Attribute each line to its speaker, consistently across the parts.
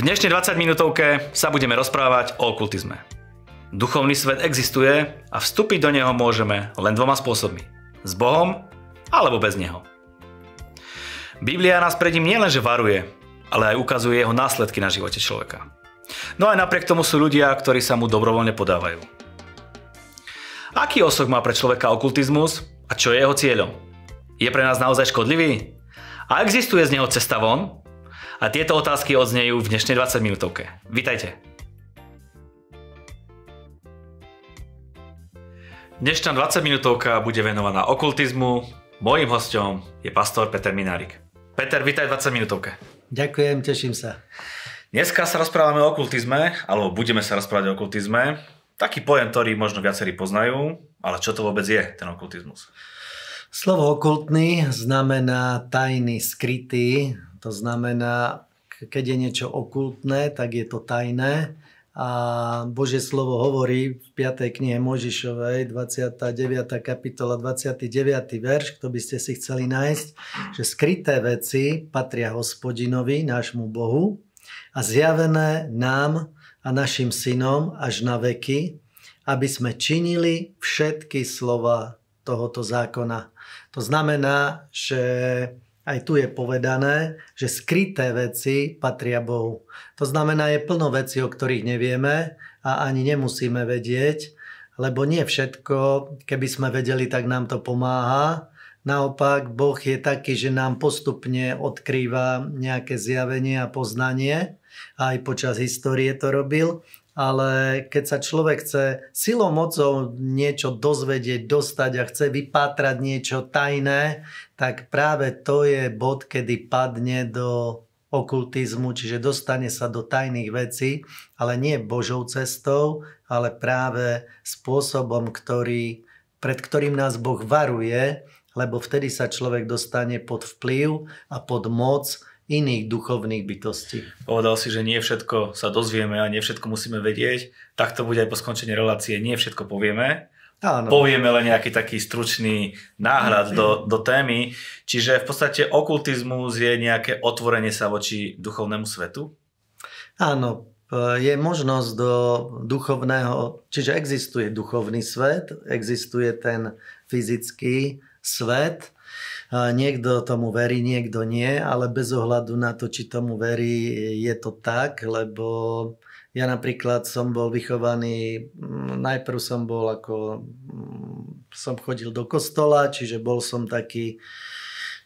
Speaker 1: V dnešnej 20 minútovke sa budeme rozprávať o okultizme. Duchovný svet existuje a vstúpiť do neho môžeme len dvoma spôsobmi. S Bohom alebo bez neho. Biblia nás pred ním nielenže varuje, ale aj ukazuje jeho následky na živote človeka. No aj napriek tomu sú ľudia, ktorí sa mu dobrovoľne podávajú. Aký osok má pre človeka okultizmus a čo je jeho cieľom? Je pre nás naozaj škodlivý? A existuje z neho cesta von? A tieto otázky odznejú v dnešnej 20 minútovke. Vítajte. Dnešná 20 minútovka bude venovaná okultizmu. Mojím hostom je pastor Peter Minárik. Peter, vítaj v 20 minútovke.
Speaker 2: Ďakujem, teším sa.
Speaker 1: Dneska sa rozprávame o okultizme, alebo budeme sa rozprávať o okultizme. Taký pojem, ktorý možno viacerí poznajú, ale čo to vôbec je, ten okultizmus?
Speaker 2: Slovo okultný znamená tajný, skrytý, to znamená, keď je niečo okultné, tak je to tajné. A Božie slovo hovorí v 5. knihe Možišovej, 29. kapitola, 29. verš, kto by ste si chceli nájsť, že skryté veci patria hospodinovi, nášmu Bohu, a zjavené nám a našim synom až na veky, aby sme činili všetky slova tohoto zákona. To znamená, že aj tu je povedané, že skryté veci patria Bohu. To znamená, je plno vecí, o ktorých nevieme a ani nemusíme vedieť, lebo nie všetko, keby sme vedeli, tak nám to pomáha. Naopak, Boh je taký, že nám postupne odkrýva nejaké zjavenie a poznanie. Aj počas histórie to robil ale keď sa človek chce silou mocou niečo dozvedieť, dostať a chce vypátrať niečo tajné, tak práve to je bod, kedy padne do okultizmu, čiže dostane sa do tajných vecí, ale nie Božou cestou, ale práve spôsobom, ktorý, pred ktorým nás Boh varuje, lebo vtedy sa človek dostane pod vplyv a pod moc iných duchovných bytostí.
Speaker 1: Povedal si, že nie všetko sa dozvieme a nie všetko musíme vedieť. Tak to bude aj po skončení relácie. Nie všetko povieme. Áno. Povieme len nejaký taký stručný náhľad do, do témy. Čiže v podstate okultizmus je nejaké otvorenie sa voči duchovnému svetu?
Speaker 2: Áno, je možnosť do duchovného, čiže existuje duchovný svet, existuje ten fyzický svet, Niekto tomu verí, niekto nie, ale bez ohľadu na to, či tomu verí, je to tak, lebo ja napríklad som bol vychovaný, mm, najprv som bol ako, mm, som chodil do kostola, čiže bol som taký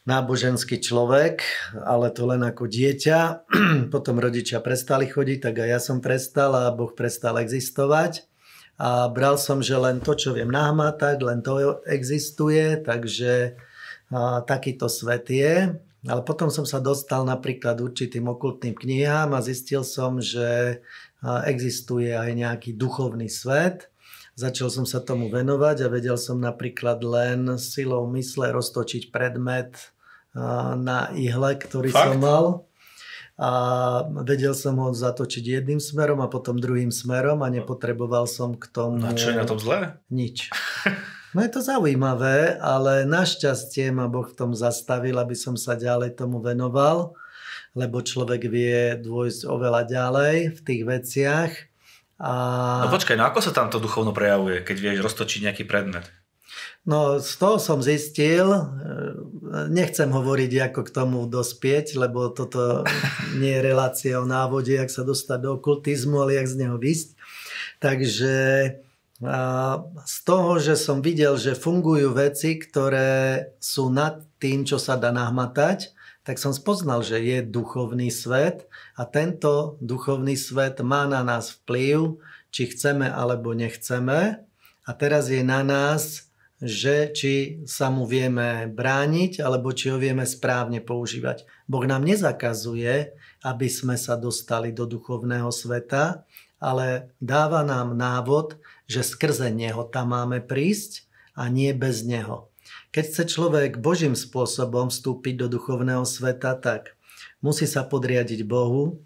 Speaker 2: náboženský človek, ale to len ako dieťa. Potom rodičia prestali chodiť, tak aj ja som prestal a Boh prestal existovať. A bral som, že len to, čo viem nahmatať, len to existuje, takže takýto svet je. Ale potom som sa dostal napríklad určitým okultným knihám a zistil som, že existuje aj nejaký duchovný svet. Začal som sa tomu venovať a vedel som napríklad len silou mysle roztočiť predmet na ihle, ktorý Fakt? som mal. A vedel som ho zatočiť jedným smerom a potom druhým smerom a nepotreboval som k tomu...
Speaker 1: A čo je na tom zlé?
Speaker 2: Nič. No je to zaujímavé, ale našťastie ma Boh v tom zastavil, aby som sa ďalej tomu venoval, lebo človek vie dôjsť oveľa ďalej v tých veciach. A...
Speaker 1: No počkaj, no ako sa tam to duchovno prejavuje, keď vieš roztočiť nejaký predmet?
Speaker 2: No z toho som zistil, e, nechcem hovoriť ako k tomu dospieť, lebo toto nie je relácia o návode, jak sa dostať do okultizmu, ale jak z neho vysť. Takže z toho, že som videl, že fungujú veci, ktoré sú nad tým, čo sa dá nahmatať, tak som spoznal, že je duchovný svet a tento duchovný svet má na nás vplyv, či chceme alebo nechceme. A teraz je na nás, že či sa mu vieme brániť, alebo či ho vieme správne používať. Boh nám nezakazuje, aby sme sa dostali do duchovného sveta, ale dáva nám návod, že skrze neho tam máme prísť a nie bez neho. Keď chce človek Božím spôsobom vstúpiť do duchovného sveta, tak musí sa podriadiť Bohu,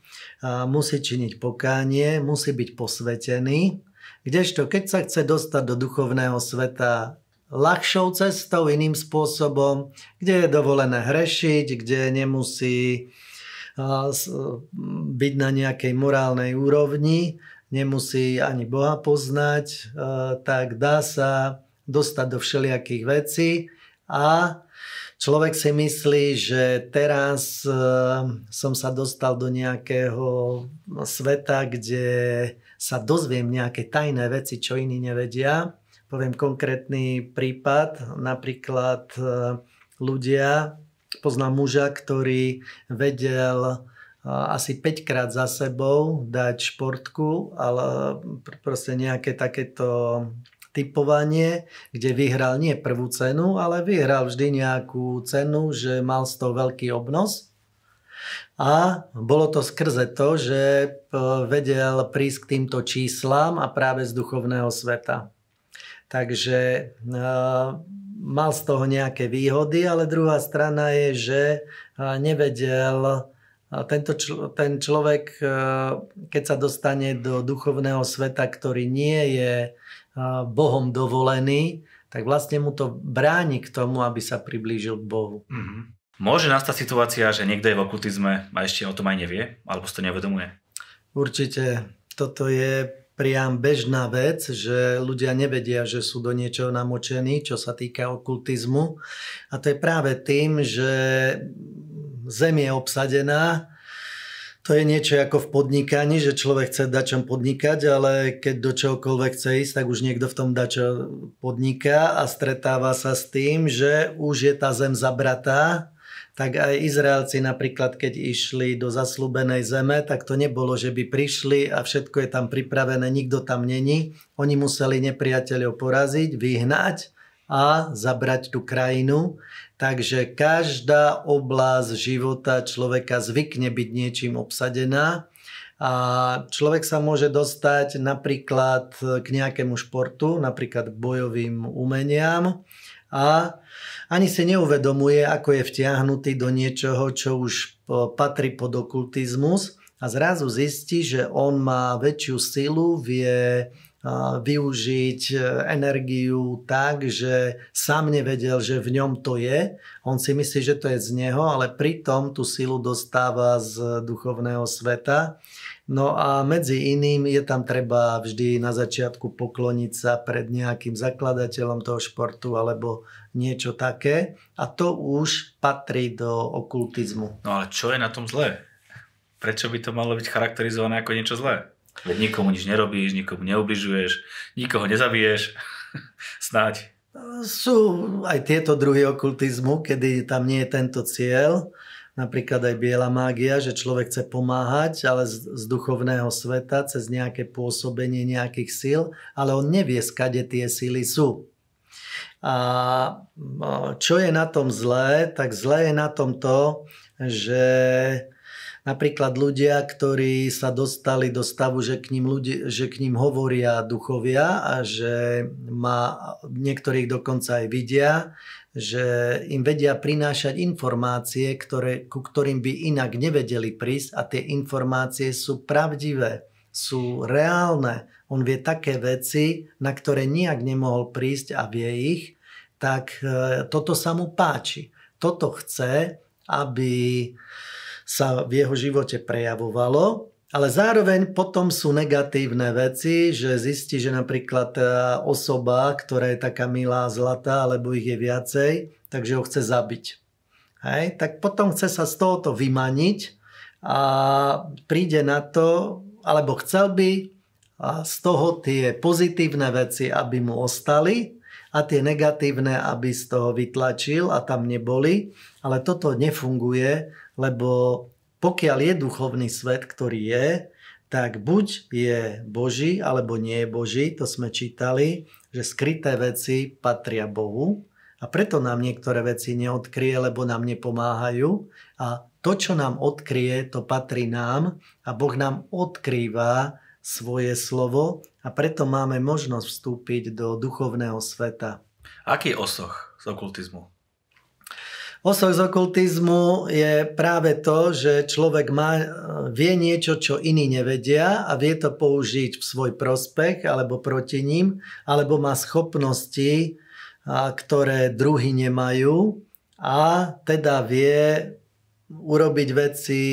Speaker 2: musí činiť pokánie, musí byť posvetený, kdežto keď sa chce dostať do duchovného sveta ľahšou cestou, iným spôsobom, kde je dovolené hrešiť, kde nemusí byť na nejakej morálnej úrovni, nemusí ani Boha poznať, tak dá sa dostať do všelijakých vecí. A človek si myslí, že teraz som sa dostal do nejakého sveta, kde sa dozviem nejaké tajné veci, čo iní nevedia. Poviem konkrétny prípad, napríklad e, ľudia, poznám muža, ktorý vedel e, asi 5 krát za sebou dať športku, ale proste nejaké takéto typovanie, kde vyhral nie prvú cenu, ale vyhral vždy nejakú cenu, že mal z toho veľký obnos. A bolo to skrze to, že e, vedel prísť k týmto číslam a práve z duchovného sveta. Takže uh, mal z toho nejaké výhody, ale druhá strana je, že nevedel tento čl- ten človek, uh, keď sa dostane do duchovného sveta, ktorý nie je Bohom dovolený, tak vlastne mu to bráni k tomu, aby sa priblížil k Bohu. Mm-hmm.
Speaker 1: Môže nastať situácia, že niekto je v okultizme a ešte o tom aj nevie, alebo si to nevedomuje?
Speaker 2: Určite. Toto je priam bežná vec, že ľudia nevedia, že sú do niečoho namočení, čo sa týka okultizmu. A to je práve tým, že Zem je obsadená, to je niečo ako v podnikaní, že človek chce dačom podnikať, ale keď do čokoľvek chce ísť, tak už niekto v tom dačo podniká a stretáva sa s tým, že už je tá zem zabratá tak aj Izraelci napríklad, keď išli do zaslúbenej zeme, tak to nebolo, že by prišli a všetko je tam pripravené, nikto tam není. Oni museli nepriateľov poraziť, vyhnať a zabrať tú krajinu. Takže každá oblasť života človeka zvykne byť niečím obsadená a človek sa môže dostať napríklad k nejakému športu, napríklad bojovým umeniam a ani si neuvedomuje, ako je vtiahnutý do niečoho, čo už patrí pod okultizmus a zrazu zistí, že on má väčšiu silu, vie využiť e, energiu tak, že sám nevedel, že v ňom to je. On si myslí, že to je z neho, ale pritom tú silu dostáva z duchovného sveta. No a medzi iným je tam treba vždy na začiatku pokloniť sa pred nejakým zakladateľom toho športu alebo niečo také a to už patrí do okultizmu.
Speaker 1: No ale čo je na tom zlé? Prečo by to malo byť charakterizované ako niečo zlé? Veď nikomu nič nerobíš, nikomu neubližuješ, nikoho nezabiješ, snáď.
Speaker 2: Sú aj tieto druhy okultizmu, kedy tam nie je tento cieľ. Napríklad aj biela mágia, že človek chce pomáhať, ale z, z duchovného sveta, cez nejaké pôsobenie nejakých síl, ale on nevie, skade tie síly sú. A čo je na tom zlé? Tak zlé je na tom to, že napríklad ľudia, ktorí sa dostali do stavu, že k ním, ľudí, že k ním hovoria duchovia a že ma niektorých dokonca aj vidia, že im vedia prinášať informácie, ktoré, ku ktorým by inak nevedeli prísť a tie informácie sú pravdivé, sú reálne, on vie také veci, na ktoré nijak nemohol prísť a vie ich, tak e, toto sa mu páči. Toto chce, aby sa v jeho živote prejavovalo, ale zároveň potom sú negatívne veci, že zistí, že napríklad e, osoba, ktorá je taká milá, zlatá, alebo ich je viacej, takže ho chce zabiť. Hej? Tak potom chce sa z tohoto vymaniť a príde na to, alebo chcel by z toho tie pozitívne veci, aby mu ostali a tie negatívne, aby z toho vytlačil a tam neboli. Ale toto nefunguje, lebo pokiaľ je duchovný svet, ktorý je, tak buď je Boží, alebo nie je Boží, to sme čítali, že skryté veci patria Bohu. A preto nám niektoré veci neodkrie, lebo nám nepomáhajú. A to, čo nám odkrie, to patrí nám. A Boh nám odkrýva svoje slovo. A preto máme možnosť vstúpiť do duchovného sveta.
Speaker 1: Aký osoch z okultizmu?
Speaker 2: Osoch z okultizmu je práve to, že človek má, vie niečo, čo iní nevedia a vie to použiť v svoj prospech alebo proti ním, alebo má schopnosti ktoré druhy nemajú a teda vie urobiť veci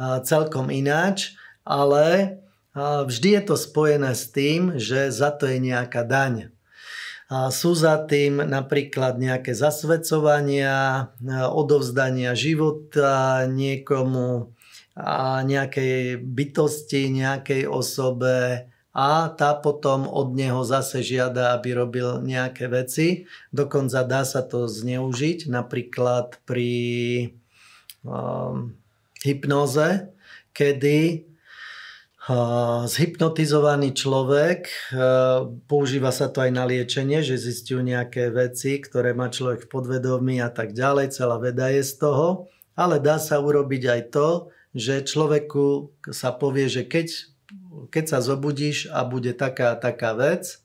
Speaker 2: celkom ináč, ale vždy je to spojené s tým, že za to je nejaká daň. Sú za tým napríklad nejaké zasvedcovania, odovzdania života niekomu, a nejakej bytosti, nejakej osobe a tá potom od neho zase žiada, aby robil nejaké veci. Dokonca dá sa to zneužiť, napríklad pri um, hypnoze, kedy zhypnotizovaný človek, používa sa to aj na liečenie, že zistiu nejaké veci, ktoré má človek v podvedomí a tak ďalej, celá veda je z toho, ale dá sa urobiť aj to, že človeku sa povie, že keď, keď sa zobudíš a bude taká taká vec,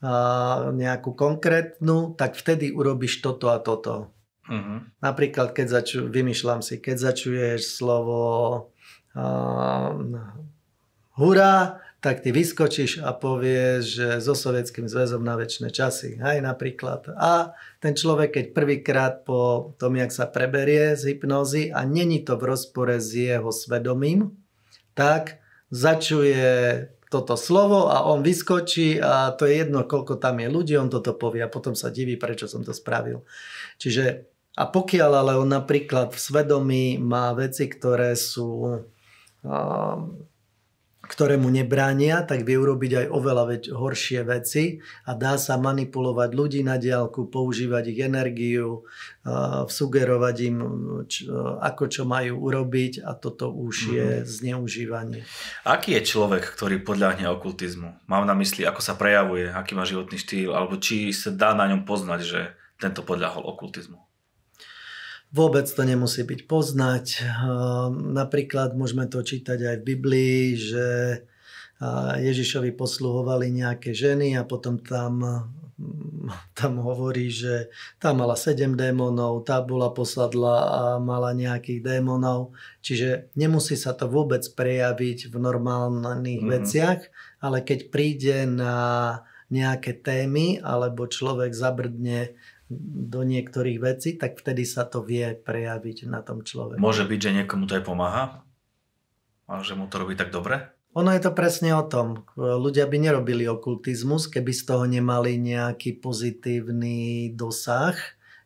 Speaker 2: a nejakú konkrétnu, tak vtedy urobíš toto a toto. Uh-huh. Napríklad, keď začu, vymýšľam si, keď začuješ slovo uh, hurá, tak ty vyskočíš a povieš, že so Sovietským zväzom na väčšie časy. Hej, napríklad. A ten človek, keď prvýkrát po tom, jak sa preberie z hypnozy a není to v rozpore s jeho svedomím, tak začuje toto slovo a on vyskočí a to je jedno, koľko tam je ľudí, on toto povie a potom sa diví, prečo som to spravil. Čiže a pokiaľ ale on napríklad v svedomí má veci, ktoré sú ktoré mu nebránia, tak vie urobiť aj oveľa veď, horšie veci a dá sa manipulovať ľudí na diálku, používať ich energiu, sugerovať im, ako čo majú urobiť a toto už mm. je mhm. zneužívanie.
Speaker 1: Aký je človek, ktorý podľahne okultizmu? Mám na mysli, ako sa prejavuje, aký má životný štýl, alebo či sa dá na ňom poznať, že tento podľahol okultizmu?
Speaker 2: Vôbec to nemusí byť poznať. Ehm, napríklad môžeme to čítať aj v Biblii, že Ježišovi posluhovali nejaké ženy a potom tam, tam hovorí, že tá mala sedem démonov, tá bola posadla a mala nejakých démonov. Čiže nemusí sa to vôbec prejaviť v normálnych mm. veciach, ale keď príde na nejaké témy alebo človek zabrdne do niektorých vecí, tak vtedy sa to vie prejaviť na tom človeku.
Speaker 1: Môže byť, že niekomu to aj pomáha? A že mu to robí tak dobre?
Speaker 2: Ono je to presne o tom. Ľudia by nerobili okultizmus, keby z toho nemali nejaký pozitívny dosah.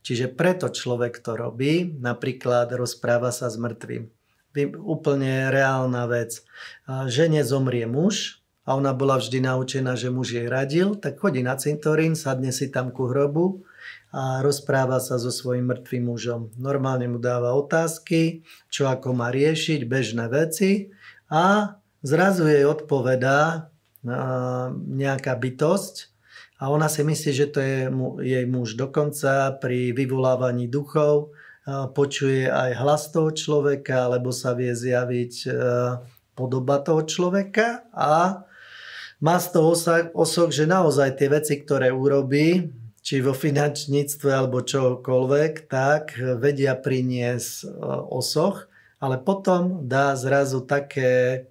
Speaker 2: Čiže preto človek to robí. Napríklad rozpráva sa s mŕtvým. Úplne reálna vec. Žene zomrie muž, a ona bola vždy naučená, že muž jej radil, tak chodí na cintorín, sadne si tam ku hrobu a rozpráva sa so svojím mŕtvým mužom. Normálne mu dáva otázky, čo ako má riešiť, bežné veci a zrazu jej odpovedá nejaká bytosť a ona si myslí, že to je jej muž. Dokonca pri vyvolávaní duchov počuje aj hlas toho človeka, alebo sa vie zjaviť podoba toho človeka a má z toho osok, že naozaj tie veci, ktoré urobí, či vo finančníctve alebo čokoľvek, tak vedia priniesť e, osoch, ale potom dá zrazu také,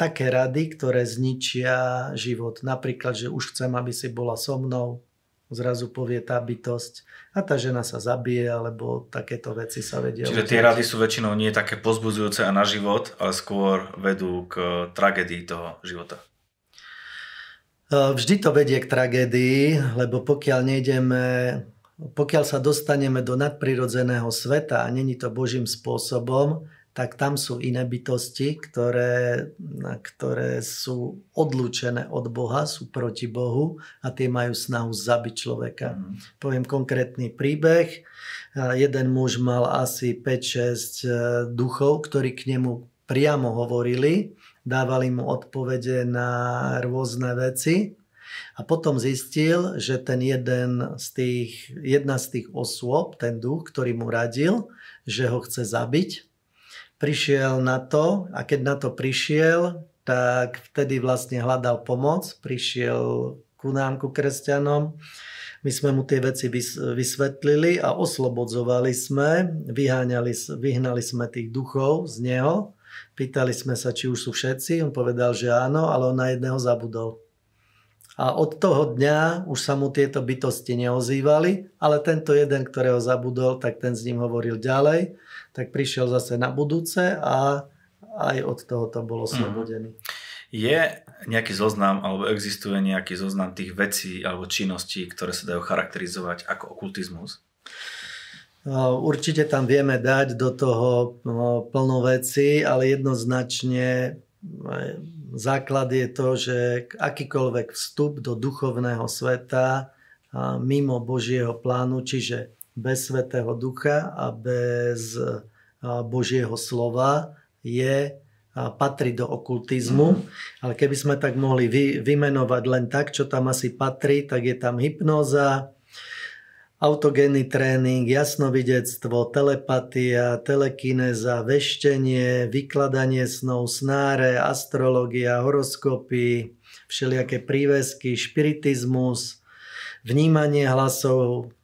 Speaker 2: také rady, ktoré zničia život. Napríklad, že už chcem, aby si bola so mnou, zrazu povie tá bytosť a tá žena sa zabije, alebo takéto veci sa vedia.
Speaker 1: Čiže tie rady sú väčšinou nie také pozbudzujúce a na život, ale skôr vedú k tragédii toho života.
Speaker 2: Vždy to vedie k tragédii, lebo pokiaľ nejdeme, pokiaľ sa dostaneme do nadprirodzeného sveta a není to Božím spôsobom, tak tam sú iné bytosti, ktoré, ktoré sú odlúčenené od Boha, sú proti Bohu a tie majú snahu zabiť človeka. Mm. Poviem konkrétny príbeh. Jeden muž mal asi 5-6 e, duchov, ktorí k nemu priamo hovorili dávali mu odpovede na rôzne veci. A potom zistil, že ten jeden z tých, jedna z tých osôb, ten duch, ktorý mu radil, že ho chce zabiť, prišiel na to a keď na to prišiel, tak vtedy vlastne hľadal pomoc, prišiel ku nám, ku kresťanom, my sme mu tie veci vysvetlili a oslobodzovali sme, vyháňali, vyhnali sme tých duchov z neho Pýtali sme sa, či už sú všetci. On povedal, že áno, ale on na jedného zabudol. A od toho dňa už sa mu tieto bytosti neozývali, ale tento jeden, ktorého zabudol, tak ten s ním hovoril ďalej, tak prišiel zase na budúce a aj od toho to bolo mhm. slobodený.
Speaker 1: Je nejaký zoznam, alebo existuje nejaký zoznam tých vecí alebo činností, ktoré sa dajú charakterizovať ako okultizmus?
Speaker 2: Určite tam vieme dať do toho no, plno veci, ale jednoznačne základ je to, že akýkoľvek vstup do duchovného sveta mimo Božieho plánu, čiže bez Svetého Ducha a bez Božieho slova je patrí do okultizmu, mm. ale keby sme tak mohli vy, vymenovať len tak, čo tam asi patrí, tak je tam hypnoza, autogénny tréning, jasnovidectvo, telepatia, telekineza, veštenie, vykladanie snov, snáre, astrologia, horoskopy, všelijaké prívesky, špiritizmus, vnímanie hlasov,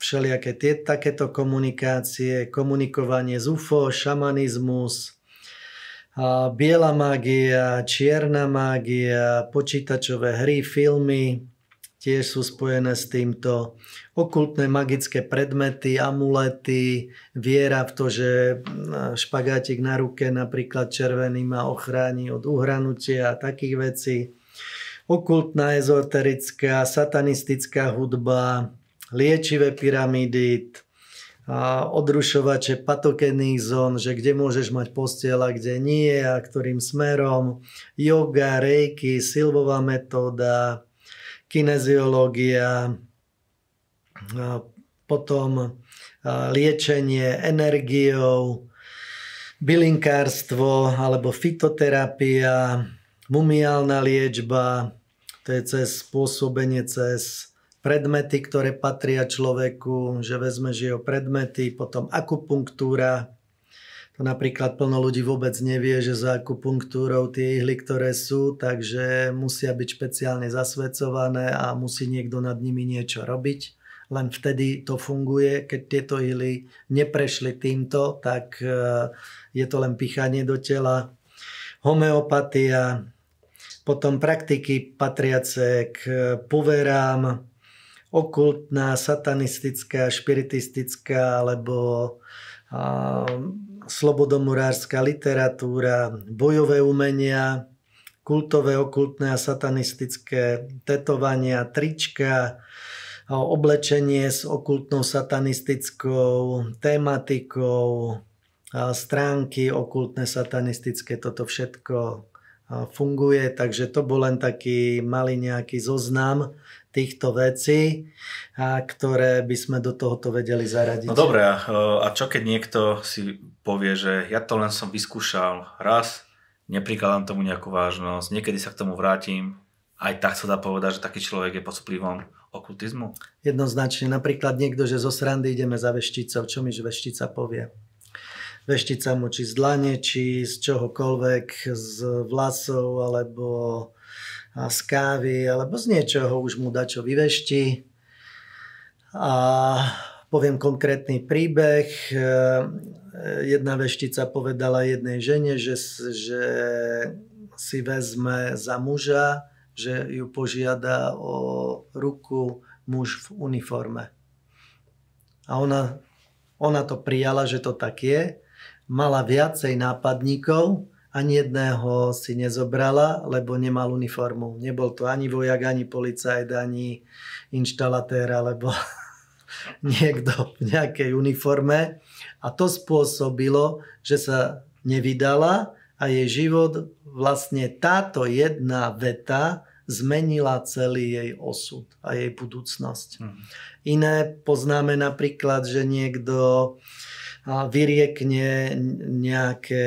Speaker 2: všelijaké tie, takéto komunikácie, komunikovanie z UFO, šamanizmus, biela mágia, čierna mágia, počítačové hry, filmy, tiež sú spojené s týmto. Okultné magické predmety, amulety, viera v to, že špagátik na ruke napríklad červený ma ochráni od uhranutia a takých vecí. Okultná, ezoterická, satanistická hudba, liečivé pyramídy, a odrušovače patogenných zón, že kde môžeš mať postiel a kde nie a ktorým smerom, yoga, reiki, silvová metóda, kineziológia, potom liečenie energiou, bylinkárstvo alebo fitoterapia, mumiálna liečba, to je cez spôsobenie cez predmety, ktoré patria človeku, že vezme jeho predmety, potom akupunktúra, to napríklad plno ľudí vôbec nevie, že za akupunktúrou tie ihly, ktoré sú, takže musia byť špeciálne zasvedcované a musí niekto nad nimi niečo robiť. Len vtedy to funguje. Keď tieto ihly neprešli týmto, tak e, je to len pichanie do tela. Homeopatia, potom praktiky patriace k poverám, okultná, satanistická, špiritistická alebo slobodomurárska literatúra, bojové umenia, kultové, okultné a satanistické tetovania, trička, oblečenie s okultnou satanistickou tematikou, stránky okultné satanistické, toto všetko funguje, takže to bol len taký malý nejaký zoznam týchto vecí, ktoré by sme do tohoto vedeli zaradiť.
Speaker 1: No dobré, a čo keď niekto si povie, že ja to len som vyskúšal raz, neprikladám tomu nejakú vážnosť, niekedy sa k tomu vrátim, aj tak sa dá povedať, že taký človek je pod vplyvom okultizmu?
Speaker 2: Jednoznačne, napríklad niekto, že zo srandy ideme za vešticou, čo mi veštica povie? Veštica mu či z dlane, či z čohokoľvek, z vlasov, alebo z kávy alebo z niečoho už mu čo vyvešti. A poviem konkrétny príbeh. Jedna veštica povedala jednej žene, že, že si vezme za muža, že ju požiada o ruku muž v uniforme. A ona, ona to prijala, že to tak je. Mala viacej nápadníkov, ani jedného si nezobrala, lebo nemal uniformu. Nebol to ani vojak, ani policajt, ani inštalatér, alebo niekto v nejakej uniforme. A to spôsobilo, že sa nevydala a jej život, vlastne táto jedna veta zmenila celý jej osud a jej budúcnosť. Hmm. Iné poznáme napríklad, že niekto vyriekne nejaké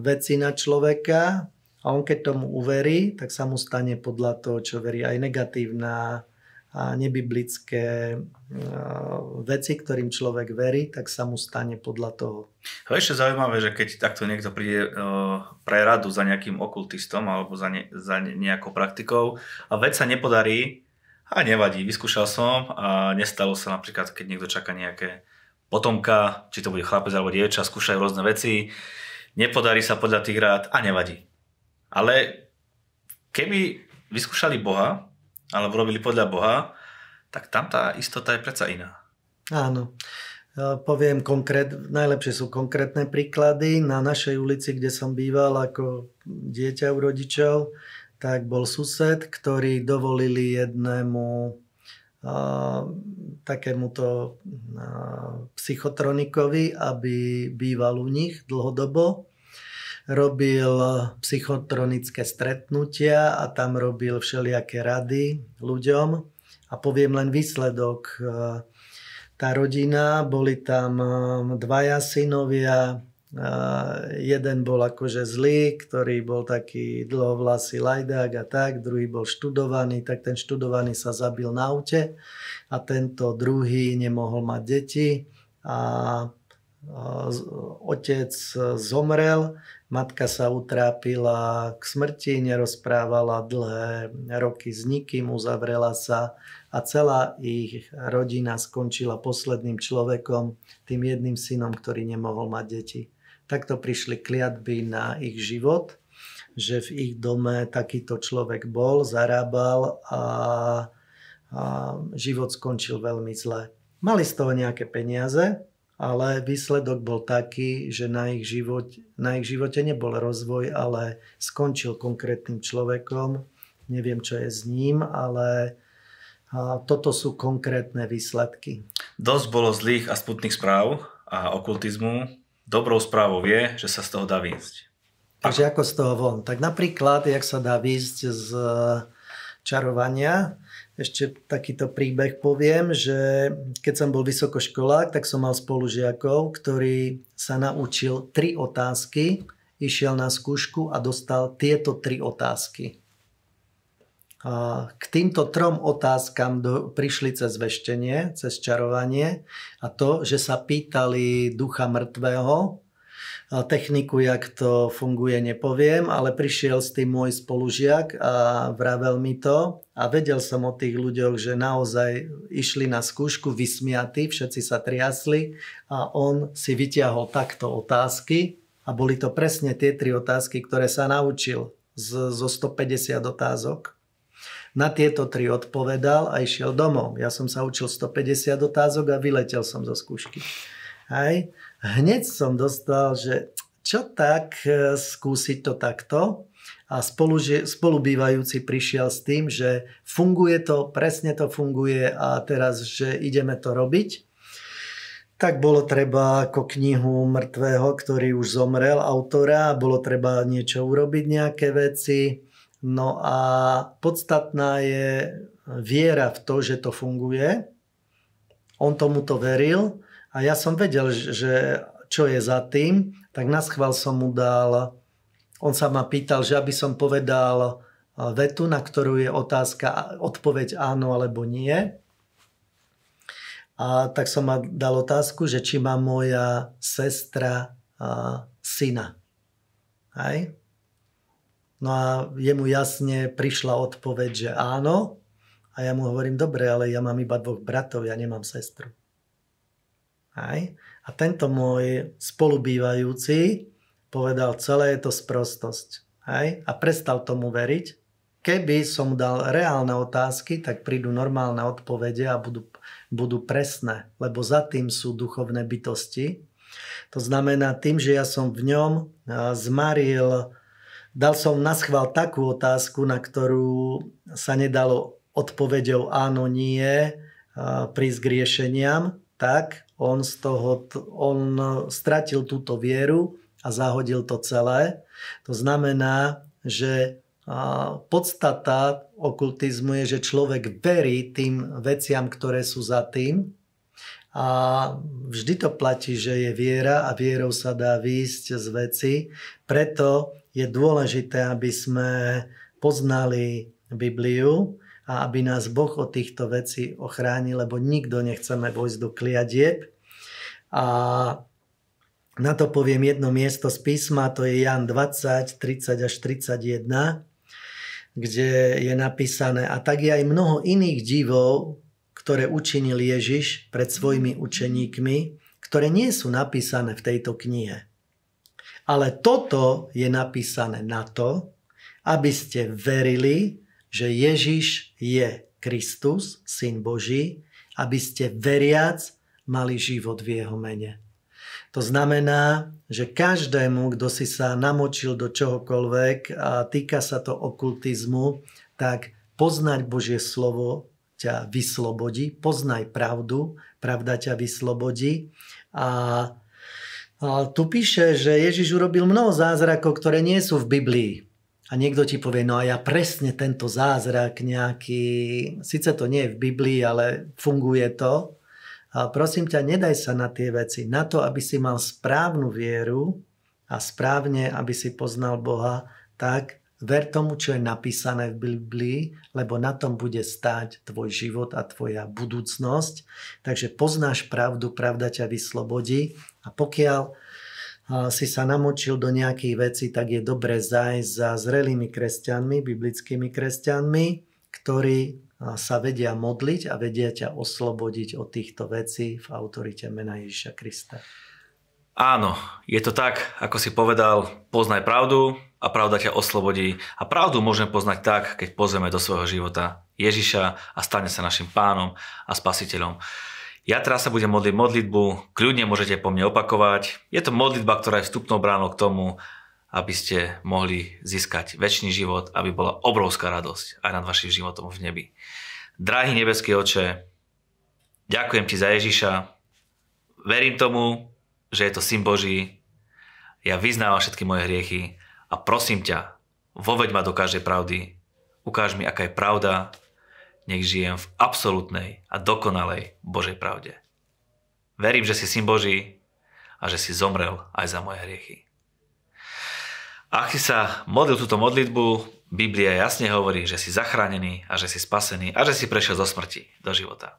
Speaker 2: veci na človeka a on keď tomu uverí, tak sa mu stane podľa toho, čo verí aj negatívna a nebiblické veci, ktorým človek verí, tak sa mu stane podľa toho.
Speaker 1: To je ešte zaujímavé, že keď takto niekto príde pre radu za nejakým okultistom alebo za, ne, za nejakou praktikou a vec sa nepodarí, a nevadí, vyskúšal som a nestalo sa napríklad, keď niekto čaká nejaké potomka, či to bude chlapec alebo dievča, skúšajú rôzne veci, nepodarí sa podľa tých rád a nevadí. Ale keby vyskúšali Boha, alebo robili podľa Boha, tak tam tá istota je predsa iná.
Speaker 2: Áno. Poviem konkrét, najlepšie sú konkrétne príklady. Na našej ulici, kde som býval ako dieťa u rodičov, tak bol sused, ktorý dovolili jednému takémuto psychotronikovi, aby býval u nich dlhodobo. Robil psychotronické stretnutia a tam robil všelijaké rady ľuďom. A poviem len výsledok. Tá rodina, boli tam dvaja synovia, jeden bol akože zlý, ktorý bol taký dlhovlasý lajdák a tak, druhý bol študovaný, tak ten študovaný sa zabil na aute a tento druhý nemohol mať deti a otec zomrel, matka sa utrápila k smrti, nerozprávala dlhé roky s nikým, uzavrela sa a celá ich rodina skončila posledným človekom, tým jedným synom, ktorý nemohol mať deti takto prišli kliatby na ich život, že v ich dome takýto človek bol, zarábal a, a život skončil veľmi zle. Mali z toho nejaké peniaze, ale výsledok bol taký, že na ich, život, na ich živote nebol rozvoj, ale skončil konkrétnym človekom. Neviem, čo je s ním, ale toto sú konkrétne výsledky.
Speaker 1: Dosť bolo zlých a sputných správ a okultizmu dobrou správou je, že sa z toho dá výjsť.
Speaker 2: Takže ako z toho von? Tak napríklad, jak sa dá výjsť z čarovania, ešte takýto príbeh poviem, že keď som bol vysokoškolák, tak som mal spolužiakov, ktorý sa naučil tri otázky, išiel na skúšku a dostal tieto tri otázky. K týmto trom otázkam do, prišli cez veštenie, cez čarovanie a to, že sa pýtali ducha mŕtvého, techniku, jak to funguje, nepoviem, ale prišiel s tým môj spolužiak a vravel mi to a vedel som o tých ľuďoch, že naozaj išli na skúšku vysmiatí, všetci sa triasli a on si vyťahol takto otázky a boli to presne tie tri otázky, ktoré sa naučil z, zo 150 otázok. Na tieto tri odpovedal a išiel domov. Ja som sa učil 150 otázok a vyletel som zo skúšky. Hej. Hneď som dostal, že čo tak e, skúsiť to takto a spolu, spolubývajúci prišiel s tým, že funguje to, presne to funguje a teraz, že ideme to robiť tak bolo treba ako knihu mŕtvého, ktorý už zomrel, autora, bolo treba niečo urobiť, nejaké veci. No a podstatná je viera v to, že to funguje. On tomuto veril a ja som vedel, že čo je za tým, tak na schvál som mu dal, on sa ma pýtal, že aby som povedal vetu, na ktorú je otázka, odpoveď áno alebo nie. A tak som ma dal otázku, že či má moja sestra a, syna. Hej? No a jemu jasne prišla odpoveď, že áno. A ja mu hovorím, dobre, ale ja mám iba dvoch bratov, ja nemám sestru. Aj? A tento môj spolubývajúci povedal, celé je to sprostosť. Aj? A prestal tomu veriť. Keby som dal reálne otázky, tak prídu normálne odpovede a budú, budú presné, lebo za tým sú duchovné bytosti. To znamená, tým, že ja som v ňom zmaril Dal som na schvál takú otázku, na ktorú sa nedalo odpovedou áno, nie prísť k riešeniam, tak on, z toho, on stratil túto vieru a zahodil to celé. To znamená, že podstata okultizmu je, že človek verí tým veciam, ktoré sú za tým a vždy to platí, že je viera a vierou sa dá výjsť z veci. Preto je dôležité, aby sme poznali Bibliu a aby nás Boh od týchto vecí ochránil, lebo nikto nechceme vojsť do kliadieb. A na to poviem jedno miesto z písma, to je Jan 20, 30 až 31, kde je napísané, a tak je aj mnoho iných divov, ktoré učinil Ježiš pred svojimi učeníkmi, ktoré nie sú napísané v tejto knihe. Ale toto je napísané na to, aby ste verili že Ježiš je Kristus, Syn Boží, aby ste veriac mali život v jeho mene. To znamená, že každému, kto si sa namočil do čohokoľvek a týka sa to okultizmu, tak poznať Božie slovo ťa vyslobodí, poznaj pravdu, pravda ťa vyslobodí. A, a tu píše, že Ježiš urobil mnoho zázrakov, ktoré nie sú v Biblii. A niekto ti povie, no a ja presne tento zázrak nejaký, síce to nie je v Biblii, ale funguje to, a prosím ťa, nedaj sa na tie veci. Na to, aby si mal správnu vieru a správne, aby si poznal Boha, tak ver tomu, čo je napísané v Biblii, lebo na tom bude stáť tvoj život a tvoja budúcnosť. Takže poznáš pravdu, pravda ťa vyslobodí a pokiaľ si sa namočil do nejakých vecí, tak je dobre zájsť za zrelými kresťanmi, biblickými kresťanmi, ktorí sa vedia modliť a vedia ťa oslobodiť od týchto vecí v autorite mena Ježiša Krista.
Speaker 1: Áno, je to tak, ako si povedal, poznaj pravdu a pravda ťa oslobodí. A pravdu môžeme poznať tak, keď pozrieme do svojho života Ježiša a stane sa našim pánom a spasiteľom. Ja teraz sa budem modliť modlitbu, kľudne môžete po mne opakovať. Je to modlitba, ktorá je vstupnou bránou k tomu, aby ste mohli získať väčší život, aby bola obrovská radosť aj nad vašim životom v nebi. Drahý nebeský oče, ďakujem ti za Ježiša, verím tomu, že je to syn Boží, ja vyznávam všetky moje hriechy a prosím ťa, voveď ma do každej pravdy, ukáž mi, aká je pravda, nech žijem v absolútnej a dokonalej Božej pravde. Verím, že si syn Boží a že si zomrel aj za moje hriechy. Ak si sa modlil túto modlitbu, Biblia jasne hovorí, že si zachránený a že si spasený a že si prešiel zo smrti do života.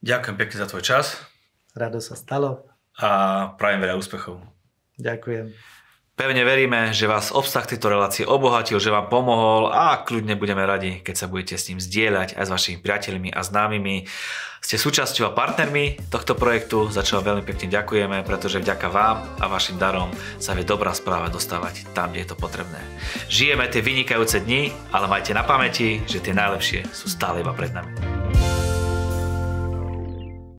Speaker 1: Ďakujem pekne za tvoj čas.
Speaker 2: Rado sa stalo.
Speaker 1: A prajem veľa úspechov.
Speaker 2: Ďakujem.
Speaker 1: Pevne veríme, že vás obsah tejto relácie obohatil, že vám pomohol a kľudne budeme radi, keď sa budete s ním zdieľať aj s vašimi priateľmi a známymi. Ste súčasťou a partnermi tohto projektu, za čo vám veľmi pekne ďakujeme, pretože vďaka vám a vašim darom sa vie dobrá správa dostávať tam, kde je to potrebné. Žijeme tie vynikajúce dni, ale majte na pamäti, že tie najlepšie sú stále iba pred nami.